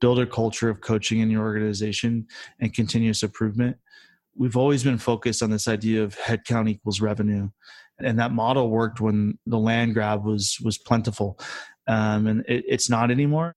build a culture of coaching in your organization and continuous improvement. We've always been focused on this idea of headcount equals revenue, and that model worked when the land grab was was plentiful, um, and it, it's not anymore.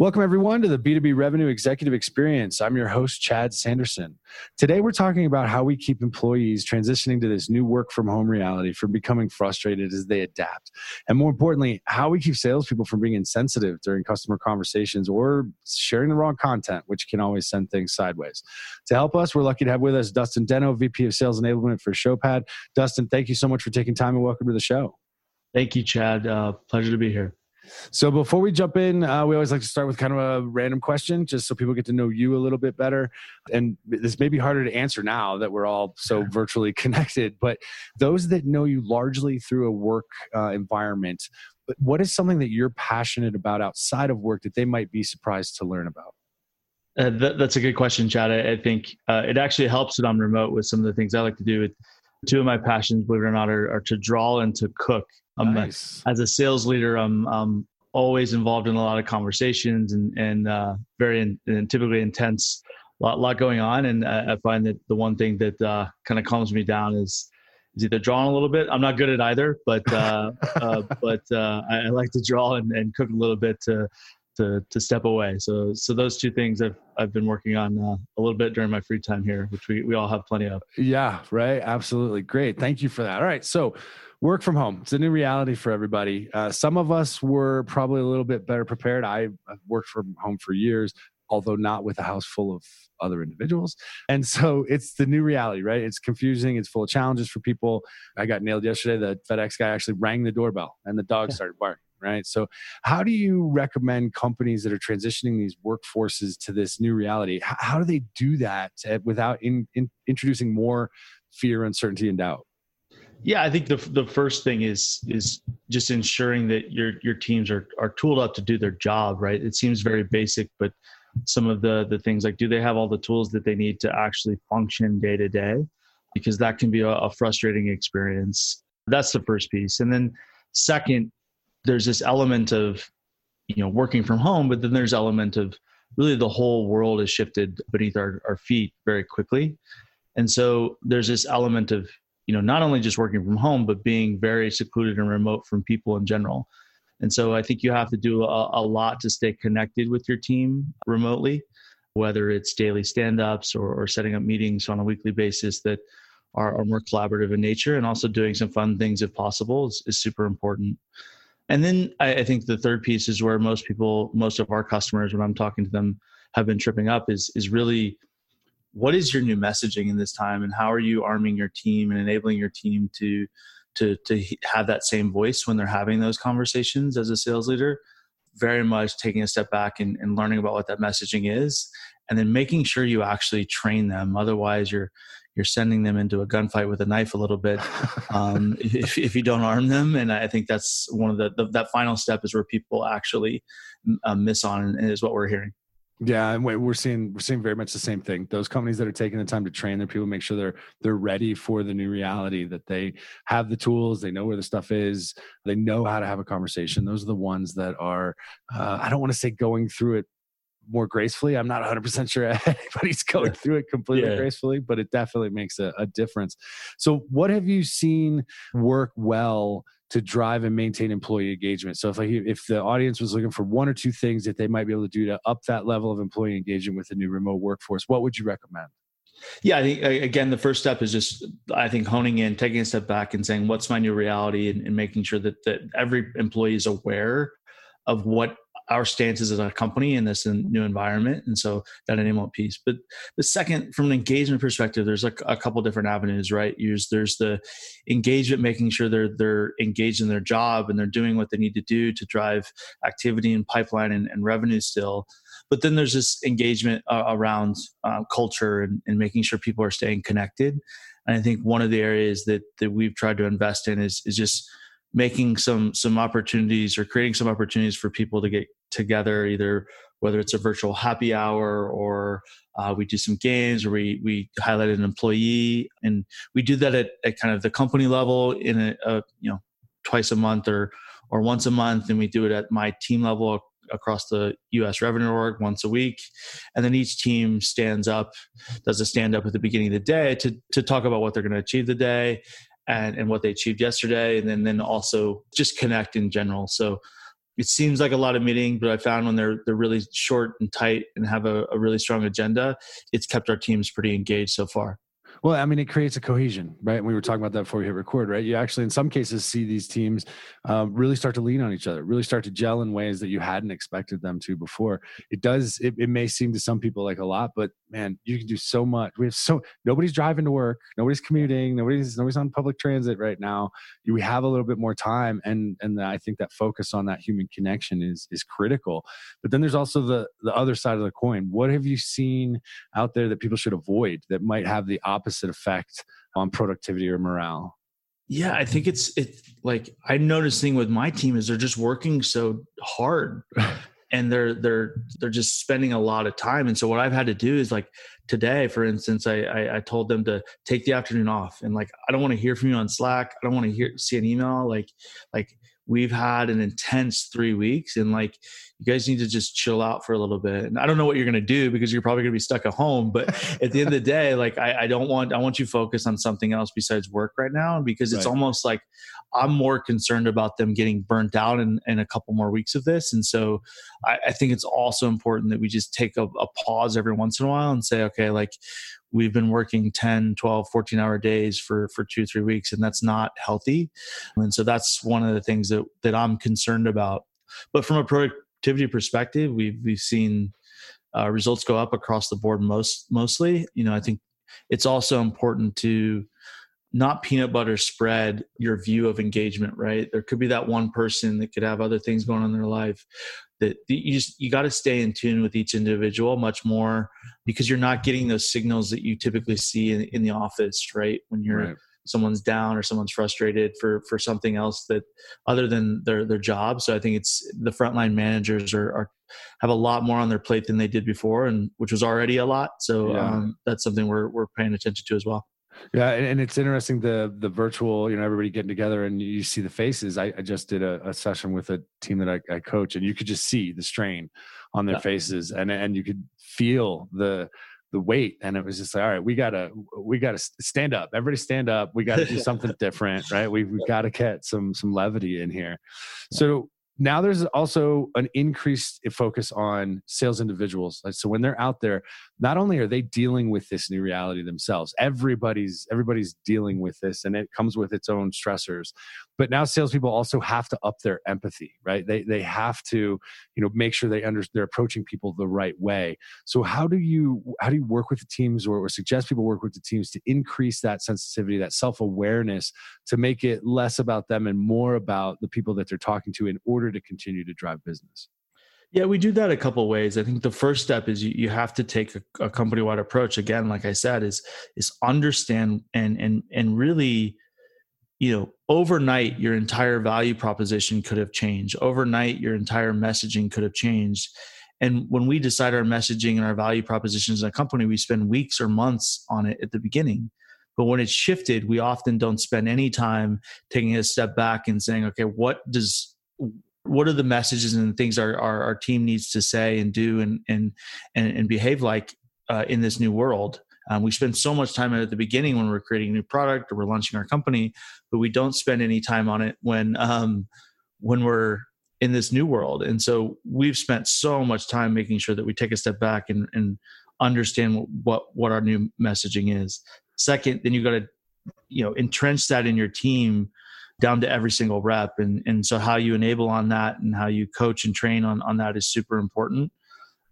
Welcome, everyone, to the B2B Revenue Executive Experience. I'm your host, Chad Sanderson. Today, we're talking about how we keep employees transitioning to this new work from home reality from becoming frustrated as they adapt. And more importantly, how we keep salespeople from being insensitive during customer conversations or sharing the wrong content, which can always send things sideways. To help us, we're lucky to have with us Dustin Deno, VP of Sales Enablement for Showpad. Dustin, thank you so much for taking time and welcome to the show. Thank you, Chad. Uh, pleasure to be here. So before we jump in, uh, we always like to start with kind of a random question, just so people get to know you a little bit better. And this may be harder to answer now that we're all so virtually connected. But those that know you largely through a work uh, environment, but what is something that you're passionate about outside of work that they might be surprised to learn about? Uh, that, that's a good question, Chad. I, I think uh, it actually helps that I'm remote with some of the things I like to do. Two of my passions, believe it or not, are, are to draw and to cook. Um, nice. As a sales leader, I'm, I'm always involved in a lot of conversations and, and uh, very in, and typically intense, a lot, lot going on. And I, I find that the one thing that uh, kind of calms me down is is either drawing a little bit. I'm not good at either, but uh, uh, but uh, I, I, like to draw and, and, cook a little bit to to to step away. So so those two things I've I've been working on uh, a little bit during my free time here, which we we all have plenty of. Yeah, right. Absolutely, great. Thank you for that. All right, so work from home. It's a new reality for everybody. Uh, some of us were probably a little bit better prepared. I worked from home for years although not with a house full of other individuals. And so it's the new reality right? It's confusing. It's full of challenges for people. I got nailed yesterday. The fedex guy actually rang the doorbell and the dog started barking right so how do you recommend companies that are transitioning these workforces to this new reality how do they do that eh, without in, in introducing more fear uncertainty and doubt yeah, I think the the first thing is is just ensuring that your your teams are are tooled up to do their job, right? It seems very basic, but some of the the things like do they have all the tools that they need to actually function day to day? Because that can be a, a frustrating experience. That's the first piece, and then second, there's this element of you know working from home, but then there's element of really the whole world has shifted beneath our, our feet very quickly. And so there's this element of you know not only just working from home but being very secluded and remote from people in general. And so i think you have to do a, a lot to stay connected with your team remotely whether it's daily stand-ups or, or setting up meetings on a weekly basis that are, are, more collaborative in nature. And also doing some fun things if possible is, is super important and then I, I think the third piece is where most people most of our customers when i'm talking to them have been tripping up is is really what is your new messaging in this time? And how are you arming your team and enabling your team to to to have that same voice when they're having those conversations as a sales leader? Very much taking a step back and, and learning about what that messaging is and then making sure you actually train them. Otherwise you're you're sending them into a gunfight with a knife a little bit um, if, if you don't arm them and i think that's one of the, the that final step is where people actually uh, miss on and is what we're hearing yeah, and we're seeing we're seeing very much the same thing. Those companies that are taking the time to train their people, make sure they're they're ready for the new reality, that they have the tools, they know where the stuff is, they know how to have a conversation. Those are the ones that are. Uh, I don't want to say going through it more gracefully. I'm not 100% sure anybody's going through it completely yeah. gracefully, but it definitely makes a, a difference. So, what have you seen work well to drive and maintain employee engagement. So if like if the audience was looking for one or two things that they might be able to do to up that level of employee engagement with the new remote workforce, what would you recommend? Yeah, I think again the first step is just I think honing in, taking a step back, and saying what's my new reality, and, and making sure that that every employee is aware of what our stances as a company in this new environment and so that enablement piece but the second from an engagement perspective there's like a couple different avenues right? Use there's the engagement making sure they're they're engaged in their job and they're doing what they need to do to drive activity and pipeline and, and revenue still. But then there's this engagement uh, around uh, culture and, and, making sure people are staying connected. And i think one of the areas that that we've tried to invest in is is just making some some opportunities or creating some opportunities for people to get together either whether it's a virtual happy hour or uh, we do some games or we we highlight an employee. And we do that at, at kind of the company level in a, a, you know twice a month or or once a month. And we do it at my team level across the US revenue org once a week. And then each team stands up does a stand up at the beginning of the day to to talk about what they're going to achieve the day and, and what they achieved yesterday and then then also just connect in general so it seems like a lot of meeting, but I found when they're they're really short and tight and have a, a really strong agenda, it's kept our teams pretty engaged so far. Well, I mean, it creates a cohesion, right? We were talking about that before we hit record, right? You actually, in some cases, see these teams um, really start to lean on each other, really start to gel in ways that you hadn't expected them to before. It does. It, it may seem to some people like a lot, but man, you can do so much. We have so nobody's driving to work, nobody's commuting, nobody's nobody's on public transit right now. We have a little bit more time, and and I think that focus on that human connection is is critical. But then there's also the the other side of the coin. What have you seen out there that people should avoid that might have the opposite effect on productivity or morale? Yeah, I think it's it's like I'm noticing with my team is they're just working so hard and they're they're they're just spending a lot of time. And so what I've had to do is like today, for instance, I I, I told them to take the afternoon off and like I don't want to hear from you on Slack. I don't want to hear see an email. Like like we've had an intense three weeks and like you guys need to just chill out for a little bit. And I don't know what you're going to do because you're probably going to be stuck at home. But at the end of the day, like I, I, don't want, I want you focused on something else besides work right now because it's right. almost like I'm more concerned about them getting burnt out in, in a couple more weeks of this. And so I, I think it's also important that we just take a, a pause every once in a while and say, okay, like we've been working 10 12 14 hour days for for two three weeks and that's not healthy and so that's one of the things that that i'm concerned about but from a productivity perspective, we've we've seen uh, results go up across the board. Most mostly, you know, I think it's also important to not peanut butter spread your view of engagement. Right? There could be that one person that could have other things going on in their life that you just you got to stay in tune with each individual much more because you're not getting those signals that you typically see in, in the office right when you're right someone's down or someone's frustrated for for something else that other than their their job so i think it's the frontline managers are, are have a lot more on their plate than they did before and which was already a lot so yeah. um, that's something we're we're paying attention to as well yeah, and, it's interesting the the virtual, you know, everybody getting together and you see the faces. I, I just did a, a, session with a team that I, I, coach, and you could just see the strain on their yeah. faces, and and you could feel the the weight and it was just like all right we gotta we gotta stand up. Everybody stand up. We gotta do something different right? We, we gotta get some some levity in here. So now there's also an increased focus on sales individuals. So when they're out there not only are they dealing with this new reality themselves everybody's everybody's dealing with this and it comes with its own stressors but now salespeople also have to up their empathy right they they have to you know make sure they under they're approaching people the right way so how do you how do you work with the teams or, or suggest people work with the teams to increase that sensitivity that self-awareness to make it less about them and more about the people that they're talking to in order to continue to drive business? Yeah, we do that a couple ways. I think the first step is you, you have to take a, a company wide approach. Again, like I said, is is understand and and and really, you know, overnight your entire value proposition could have changed. Overnight, your entire messaging could have changed. And when we decide our messaging and our value propositions in a company, we spend weeks or months on it at the beginning. But when it's shifted, we often don't spend any time taking a step back and saying, okay, what does what are the messages and things our, our, our team needs to say and do and and and, and behave like uh, in this new world um, we spend so much time at the beginning when we're creating a new product or we're launching our company but we don't spend any time on it when um, when we're in this new world. And so we've spent so much time making sure that we take a step back and, and understand what what our new messaging is. Second then you got to you know entrench that in your team down to every single rep. And and so how you enable on that and how you coach and train on on that is super important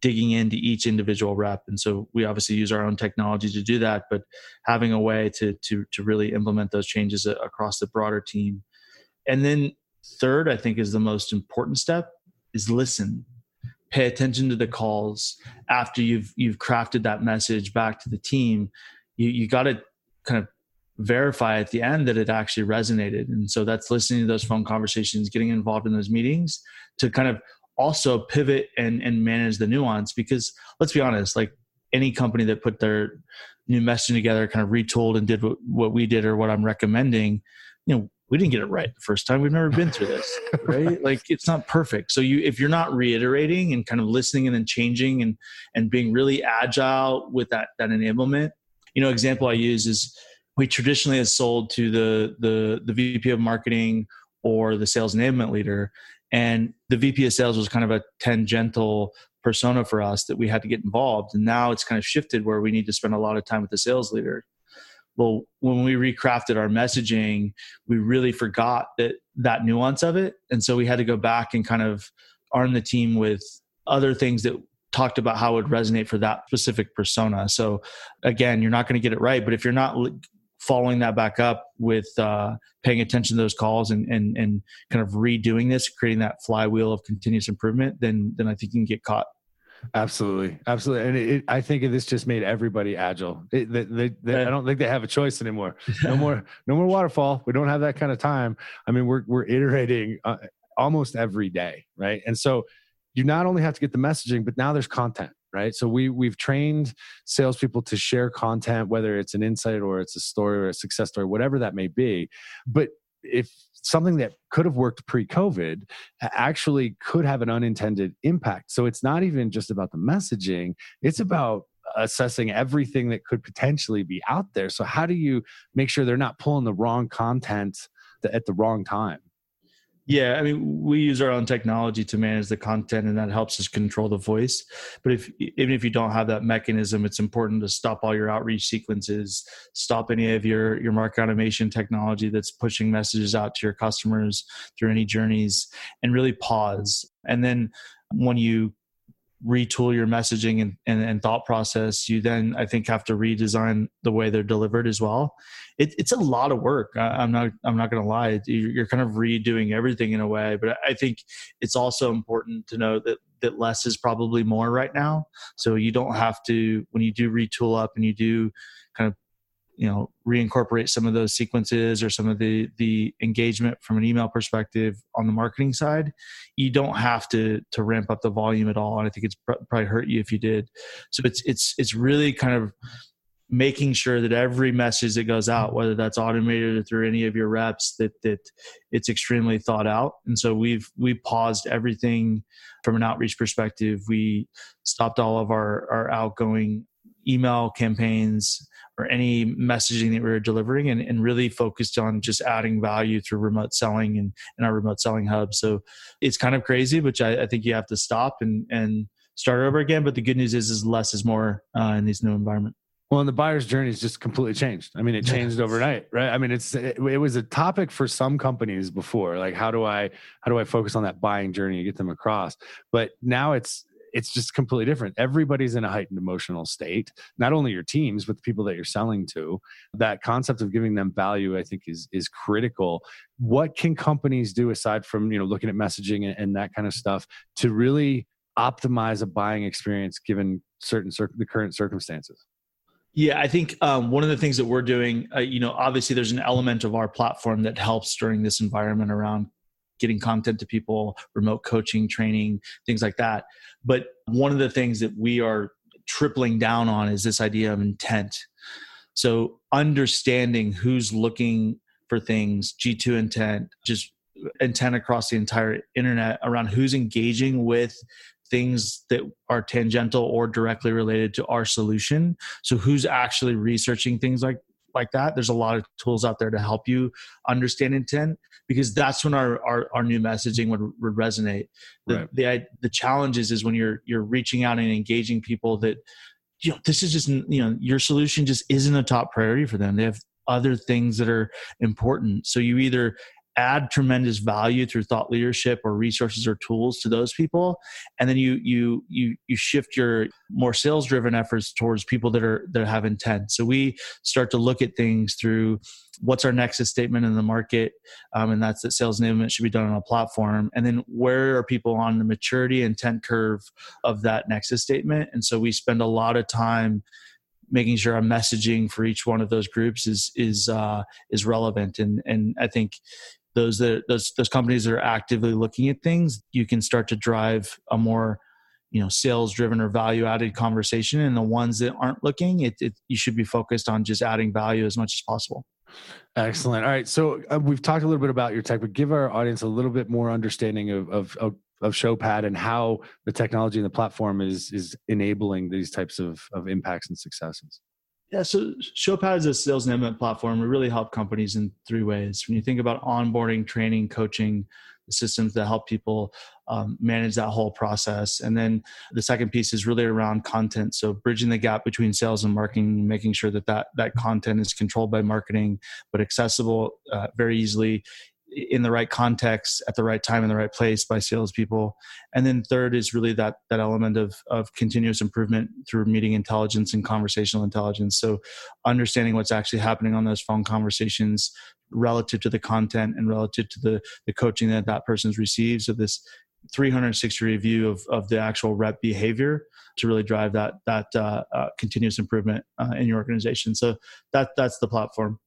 digging into each individual rep. And so we obviously use our own technology to do that but having a way to to to really implement those changes across the broader team. And then third i think is the most important step is listen. Pay attention to the calls. After you've you've crafted that message back to the team you you got to kind of verify at the end that it actually resonated. And so that's listening to those phone conversations getting involved in those meetings to kind of also pivot and and manage the nuance because let's be honest like any company that put their new messaging together kind of retooled and did what, what we did or what i'm recommending you know we didn't get it right the first time. We've never been through this right? Like it's not perfect. So you if you're not reiterating and kind of listening and then changing and and being really agile with that that enablement you know example i use is we traditionally have sold to the the the vp of marketing or the sales enablement leader and the vp of sales was kind of a tangential persona for us that we had to get involved. And now it's kind of shifted where we need to spend a lot of time with the sales leader. Well when we recrafted our messaging we really forgot that that nuance of it. And so we had to go back and kind of arm the team with other things that talked about how it would resonate for that specific persona. So again you're not going to get it right but if you're not following that back up with uh, paying attention to those calls and, and and kind of redoing this creating that flywheel of continuous improvement then then i think you can get caught Absolutely, absolutely, and it, it, I think this just made everybody agile. It, they, they, they, I don't think they have a choice anymore. No more, no more waterfall. We don't have that kind of time. I mean, we're we're iterating uh, almost every day, right? And so you not only have to get the messaging, but now there's content, right? So we we've trained salespeople to share content, whether it's an insight or it's a story or a success story, whatever that may be. But if something that could have worked pre-covid actually could have an unintended impact so it's not even just about the messaging it's about assessing everything that could potentially be out there so how do you make sure they're not pulling the wrong content at the wrong time yeah, I mean, we use our own technology to manage the content, and that helps us control the voice. But if even if you don't have that mechanism, it's important to stop all your outreach sequences, stop any of your your market automation technology that's pushing messages out to your customers through any journeys, and really pause. And then when you retool your messaging and, and, and, thought process you then i think have to redesign the way they're delivered as well. It, it's a lot of work. I, am not i'm not going to lie you're kind of redoing everything in a way but i think it's also important to know that that less is probably more right now. So you don't have to when you do retool up and you do kind of you know reincorporate some of those sequences or some of the the engagement from an email perspective on the marketing side you don't have to to ramp up the volume at all and i think it's probably hurt you if you did. So it's it's it's really kind of making sure that every message that goes out whether that's automated or through any of your reps that that it's extremely thought out. And so we've we paused everything from an outreach perspective. We stopped all of our our outgoing email campaigns or any messaging that we were delivering and, and really focused on just adding value through remote selling and, and our remote selling hub. So it's kind of crazy, which I, I, think you have to stop and, and start over again. But the good news is, is less is more uh, in this new environment. Well, and the buyer's journey has just completely changed. I mean, it changed overnight, right? I mean, it's it, it, was a topic for some companies before, like how do I how do I focus on that buying journey and get them across? But now it's it's just completely different. Everybody's in a heightened emotional state, not only your teams, but the people that you're selling to. That concept of giving them value, I think, is is critical. What can companies do aside from you know looking at messaging and, and that kind of stuff to really optimize a buying experience given certain cir- the current circumstances? Yeah, I think um, one of the things that we're doing, uh, you know, obviously there's an element of our platform that helps during this environment around getting content to people, remote coaching, training, things like that. But one of the things that we are tripling down on is this idea of intent. So understanding who's looking for things, G2 intent, just intent across the entire internet around who's engaging with things that are tangential or directly related to our solution. So who's actually researching things like like that there's a lot of tools out there to help you understand intent because that's when our our, our new messaging would, would resonate. The, right. the the challenges is when you're you're reaching out and engaging people that you know this is just you know your solution just isn't a top priority for them. They have other things that are important. So you either add tremendous value through thought leadership or resources or tools to those people. And then you you you you shift your more sales driven efforts towards people that are that have intent. So we start to look at things through what's our nexus statement in the market um, and that's that sales enablement should be done on a platform. And then where are people on the maturity intent curve of that nexus statement? And so we spend a lot of time making sure our messaging for each one of those groups is is uh, is relevant. And and I think those that those those companies that are actively looking at things you can start to drive a more you know sales driven or value added conversation. And the ones that aren't looking it, it, you should be focused on just adding value as much as possible. Excellent. All right. So uh, we've talked a little bit about your tech but give our audience a little bit more understanding of, of, of of Showpad and how the technology and the platform is is enabling these types of of impacts and successes. Yeah, so Showpad is a sales enablement platform. We really help companies in three ways. When you think about onboarding, training, coaching, the systems that help people um, manage that whole process. And then the second piece is really around content. So bridging the gap between sales and marketing, making sure that that, that content is controlled by marketing, but accessible uh, very easily in the right context at the right time in the right place by salespeople. And then third is really that that element of of continuous improvement through meeting intelligence and conversational intelligence. So understanding what's actually happening on those phone conversations relative to the content and relative to the the coaching that that person's received. So this 360 review of, of the actual rep behavior to really drive that that uh, uh, continuous improvement uh, in your organization. So that that's the platform.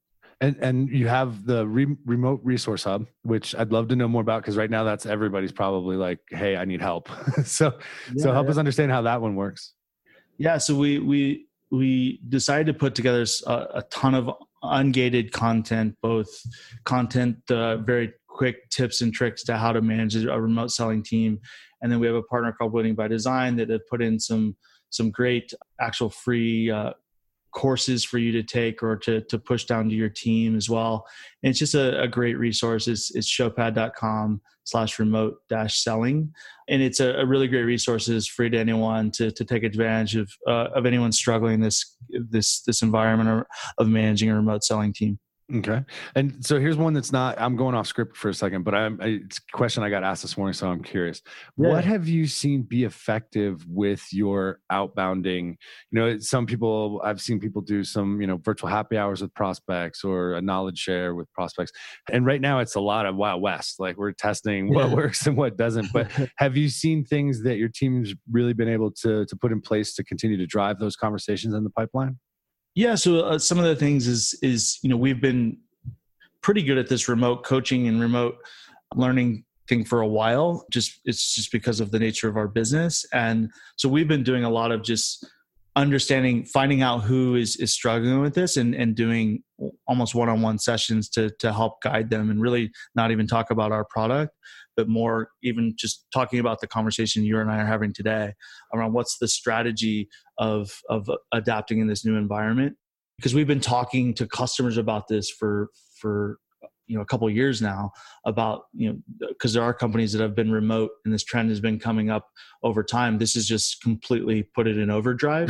And and you have the re- remote resource hub, which I'd love to know more about because right now that's everybody's probably like, "Hey, I need help." so yeah, so help yeah. us understand how that one works. Yeah, so we we we decided to put together a, a ton of ungated content, both content, uh, very quick tips and tricks to how to manage a remote selling team, and then we have a partner called Winning by Design that have put in some some great actual free uh, courses for you to take or to, to push down to your team as well. And it's just a, a great resource. It's, it's showpad.com slash remote dash selling. And it's a, a, really great resource. It's free to anyone to, to take advantage of, uh, of anyone struggling this, this, this environment of managing a remote selling team. Okay. And so here's one that's not, I'm going off script for a second, but I'm, it's a question I got asked this morning. So I'm curious. Yeah. What have you seen be effective with your outbounding? You know, some people, I've seen people do some, you know, virtual happy hours with prospects or a knowledge share with prospects. And right now it's a lot of Wild West. Like we're testing what yeah. works and what doesn't. But have you seen things that your team's really been able to, to put in place to continue to drive those conversations in the pipeline? Yeah, so uh, some of the things is is you know we've been pretty good at this remote coaching and remote learning thing for a while. Just it's just because of the nature of our business, and so we've been doing a lot of just understanding, finding out who is is struggling with this, and and doing almost one on one sessions to to help guide them, and really not even talk about our product, but more even just talking about the conversation you and I are having today around what's the strategy of of adapting in this new environment. Because we've been talking to customers about this for for you know a couple years now about you know because there are companies that have been remote and this trend has been coming up over time. This is just completely put it in overdrive.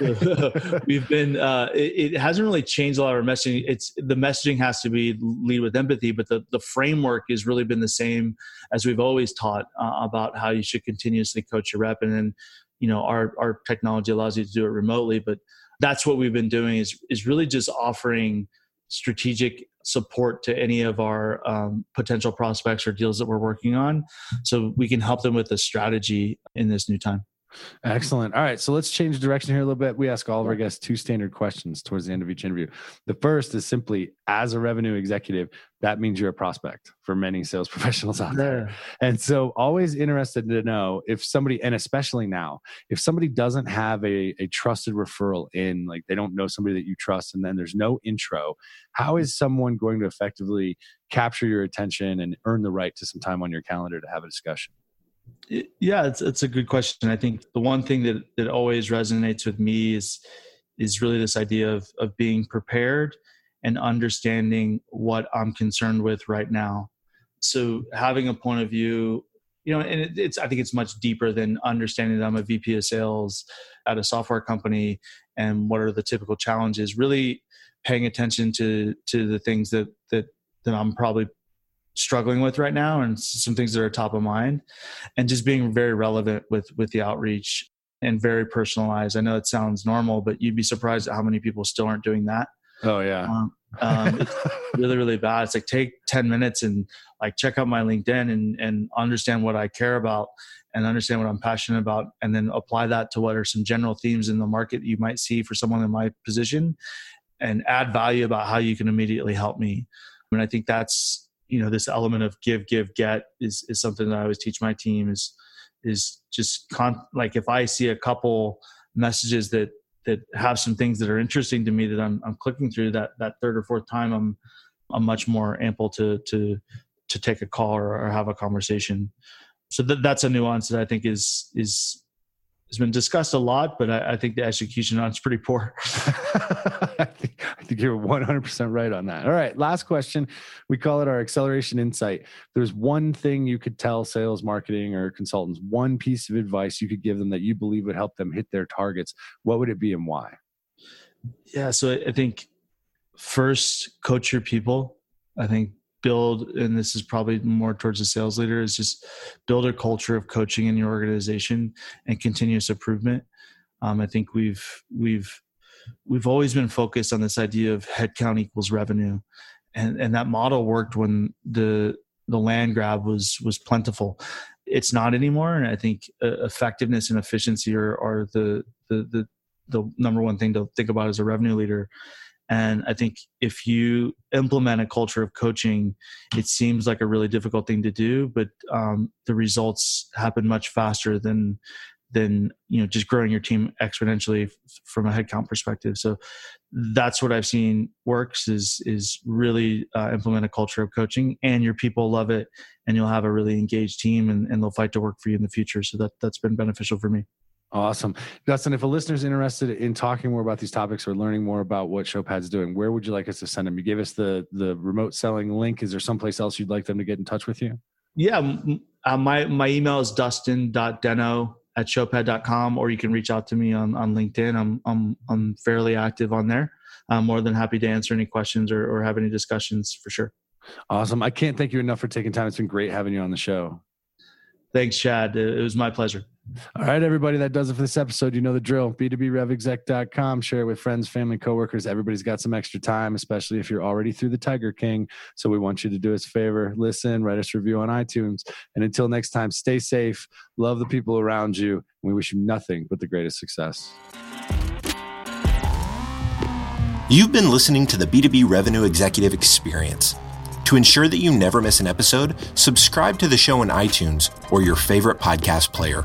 We've been uh, it, it, hasn't really changed a lot of our messaging. It's the messaging has to be lead with empathy but the, the framework has really been the same as we've always taught uh, about how you should continuously coach your rep. And then you know our our technology allows you to do it remotely but that's what we've been doing is is really just offering strategic support to any of our um, potential prospects or deals that we're working on. So we can help them with the strategy in this new time Excellent. All right. So let's change direction here a little bit. We ask all of our guests two standard questions towards the end of each interview. The first is simply as a revenue executive, that means you're a prospect for many sales professionals out there. And so always interested to know if somebody, and especially now, if somebody doesn't have a, a trusted referral in, like they don't know somebody that you trust, and then there's no intro, how is someone going to effectively capture your attention and earn the right to some time on your calendar to have a discussion? Yeah it's, it's a good question. I think the one thing that, that always resonates with me is is really this idea of of being prepared and understanding what i'm concerned with right now. So having a point of view you know and it, it's i think it's much deeper than understanding that i'm a vp of sales at a software company and what are the typical challenges really paying attention to to the things that that that i'm probably struggling with right now and some things that are top of mind and just being very relevant with with the outreach and very personalized. I know it sounds normal but you'd be surprised at how many people still aren't doing that. Oh yeah. Um, um, it's really really bad. It's like take 10 minutes and like check out my linkedin and and understand what i care about and understand what i'm passionate about and then apply that to what are some general themes in the market you might see for someone in my position and add value about how you can immediately help me. I and mean, i think that's you know this element of give give get is is something that i always teach my team is is just con- like if i see a couple messages that that have some things that are interesting to me that i'm i'm clicking through that that third or fourth time i'm i'm much more ample to to to take a call or, or have a conversation. So that that's a nuance that i think is is has been discussed a lot, but I, I think the execution on it's pretty poor. I, think, I think you're 100% right on that. All right, last question. We call it our acceleration insight. There's one thing you could tell sales, marketing, or consultants, one piece of advice you could give them that you believe would help them hit their targets. What would it be and why? Yeah, so I think first, coach your people. I think build and this is probably more towards the sales leader is just build a culture of coaching in your organization and continuous improvement. Um, i think we've we've we've always been focused on this idea of headcount equals revenue. And and that model worked when the the land grab was was plentiful. It's not anymore and i think uh, effectiveness and efficiency are, are the, the the the number one thing to think about as a revenue leader and I think if you implement a culture of coaching, it seems like a really difficult thing to do, but um, the results happen much faster than than you know just growing your team exponentially from a headcount perspective. So that's what I've seen works is is really uh, implement a culture of coaching, and your people love it, and you'll have a really engaged team, and, and they'll fight to work for you in the future. So that that's been beneficial for me. Awesome. Dustin, if a listener's interested in talking more about these topics or learning more about what Showpad's doing, where would you like us to send them? You gave us the the remote selling link. Is there someplace else you'd like them to get in touch with you? Yeah, uh, my my email is dustin.deno at showpad.com or you can reach out to me on, on LinkedIn. I'm, I'm, I'm fairly active on there. I'm more than happy to answer any questions or, or have any discussions for sure. Awesome. I can't thank you enough for taking time. It's been great having you on the show. Thanks, Chad. It was my pleasure. All right, everybody, that does it for this episode. You know the drill. B2BRevExec.com. Share it with friends, family, coworkers. Everybody's got some extra time, especially if you're already through the Tiger King. So we want you to do us a favor, listen, write us a review on iTunes. And until next time, stay safe, love the people around you. We wish you nothing but the greatest success. You've been listening to the B2B Revenue Executive Experience. To ensure that you never miss an episode, subscribe to the show in iTunes or your favorite podcast player.